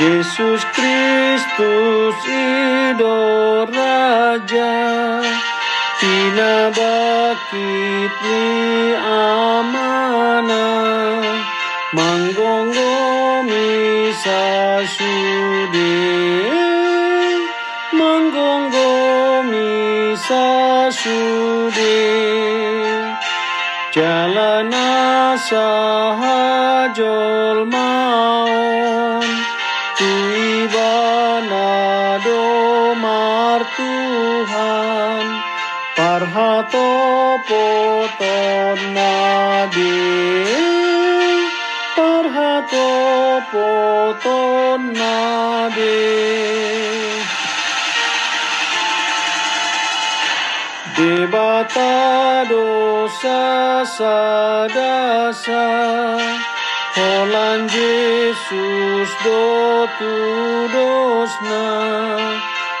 Yesus Kristus Ido Raja. Tina bakit ni amana? Manggonggo misa sude Manggonggo misa sude Jalana sahajol poton nade Debata dosa sadasa. Holan Yesus do tudosna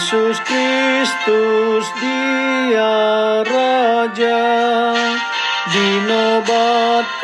Yesus Kristus dia Raja Dinobatkan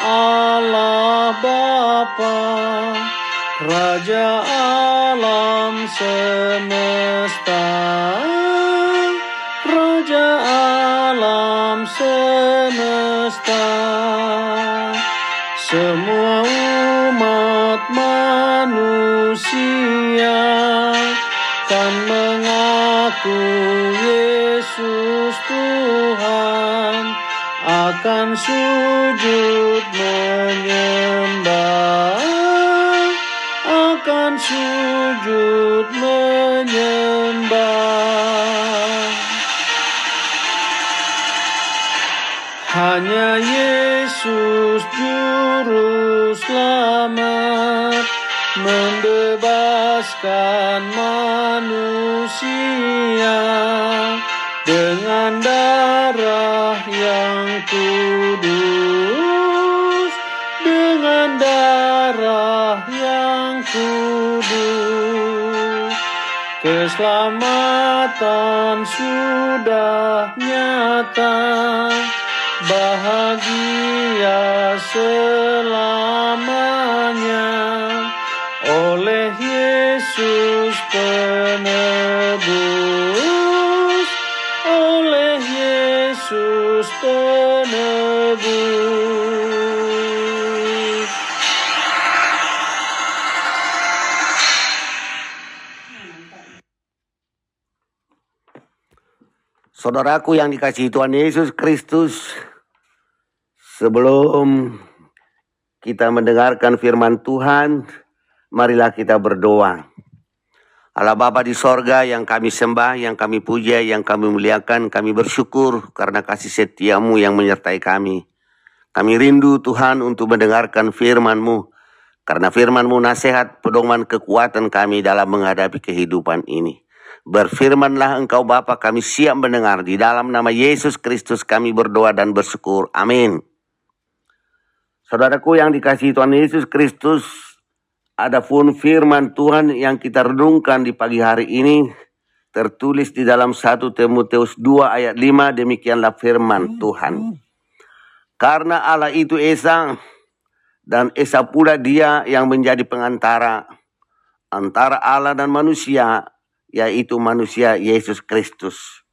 Allah Bapa Raja alam semesta. Raja alam semesta. Semua umat manusia mengaku Yesus Tuhan Akan sujud menyembah. Akan sujud menyembah. Hanya Yesus juru selamat Membebaskan manusia Dengan darah yang kudus Dengan darah yang kudus. Keselamatan sudah nyata Bahagia selamanya Saudaraku yang dikasihi Tuhan Yesus Kristus, sebelum kita mendengarkan firman Tuhan, marilah kita berdoa. Allah Bapa di sorga yang kami sembah, yang kami puja, yang kami muliakan, kami bersyukur karena kasih setiamu yang menyertai kami. Kami rindu Tuhan untuk mendengarkan firman-Mu, karena firman-Mu nasihat pedoman kekuatan kami dalam menghadapi kehidupan ini. Berfirmanlah engkau Bapa kami siap mendengar. Di dalam nama Yesus Kristus kami berdoa dan bersyukur. Amin. Saudaraku yang dikasihi Tuhan Yesus Kristus, ada pun firman Tuhan yang kita renungkan di pagi hari ini tertulis di dalam 1 Timotius 2 ayat 5 demikianlah firman Tuhan. Karena Allah itu Esa dan Esa pula dia yang menjadi pengantara antara Allah dan manusia, yaitu manusia Yesus Kristus.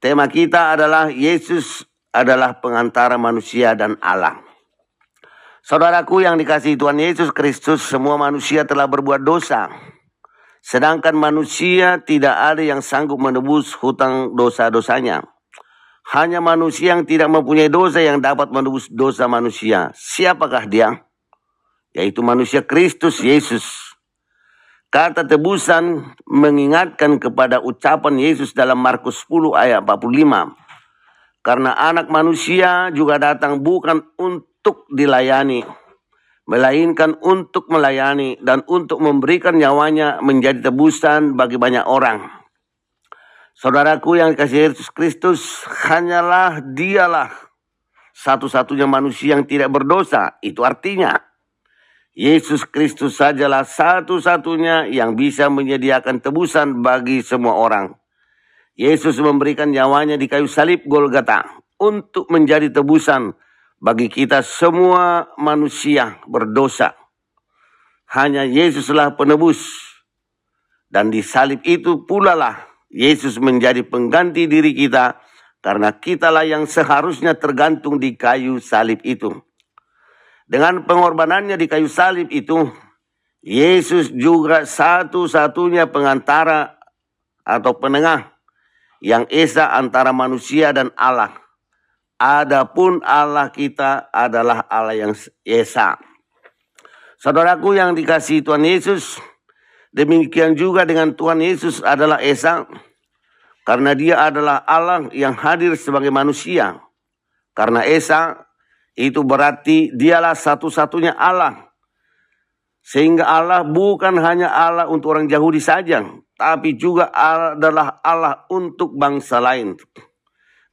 Tema kita adalah Yesus adalah pengantara manusia dan Allah. Saudaraku yang dikasihi Tuhan Yesus Kristus, semua manusia telah berbuat dosa. Sedangkan manusia tidak ada yang sanggup menebus hutang dosa-dosanya. Hanya manusia yang tidak mempunyai dosa yang dapat menebus dosa manusia. Siapakah dia? Yaitu manusia Kristus Yesus. Kata tebusan mengingatkan kepada ucapan Yesus dalam Markus 10 ayat 45. Karena anak manusia juga datang bukan untuk dilayani, melainkan untuk melayani dan untuk memberikan nyawanya menjadi tebusan bagi banyak orang. Saudaraku yang dikasih Yesus Kristus, hanyalah dialah satu-satunya manusia yang tidak berdosa. Itu artinya, Yesus Kristus sajalah satu-satunya yang bisa menyediakan tebusan bagi semua orang. Yesus memberikan nyawanya di kayu salib Golgata untuk menjadi tebusan bagi kita semua manusia berdosa. Hanya Yesuslah penebus. Dan di salib itu pula lah Yesus menjadi pengganti diri kita karena kitalah yang seharusnya tergantung di kayu salib itu. Dengan pengorbanannya di kayu salib itu, Yesus juga satu-satunya pengantara atau penengah yang esa antara manusia dan Allah. Adapun Allah kita adalah Allah yang esa. Saudaraku yang dikasih Tuhan Yesus, Demikian juga dengan Tuhan Yesus adalah Esa, karena dia adalah Allah yang hadir sebagai manusia. Karena Esa itu berarti dialah satu-satunya Allah. Sehingga Allah bukan hanya Allah untuk orang Yahudi saja, tapi juga adalah Allah untuk bangsa lain.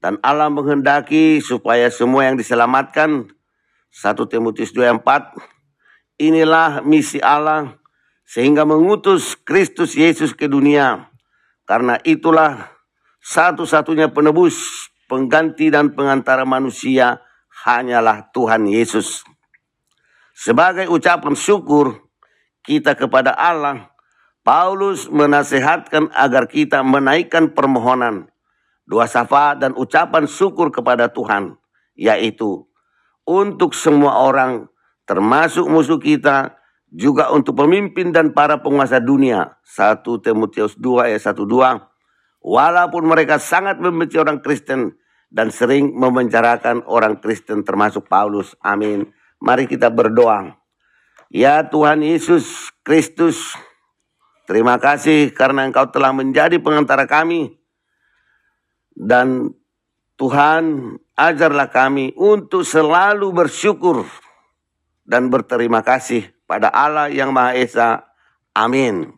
Dan Allah menghendaki supaya semua yang diselamatkan. 1 Timotius 2:4 Inilah misi Allah sehingga mengutus Kristus Yesus ke dunia. Karena itulah satu-satunya penebus, pengganti dan pengantara manusia hanyalah Tuhan Yesus. Sebagai ucapan syukur kita kepada Allah, Paulus menasehatkan agar kita menaikkan permohonan, doa syafaat dan ucapan syukur kepada Tuhan, yaitu untuk semua orang, termasuk musuh kita, juga untuk pemimpin dan para penguasa dunia. 1 Timotius 2 ayat 1 2. Walaupun mereka sangat membenci orang Kristen dan sering memenjarakan orang Kristen termasuk Paulus. Amin. Mari kita berdoa. Ya Tuhan Yesus Kristus, terima kasih karena Engkau telah menjadi pengantara kami. Dan Tuhan ajarlah kami untuk selalu bersyukur dan berterima kasih pada Allah yang Maha Esa. Amin.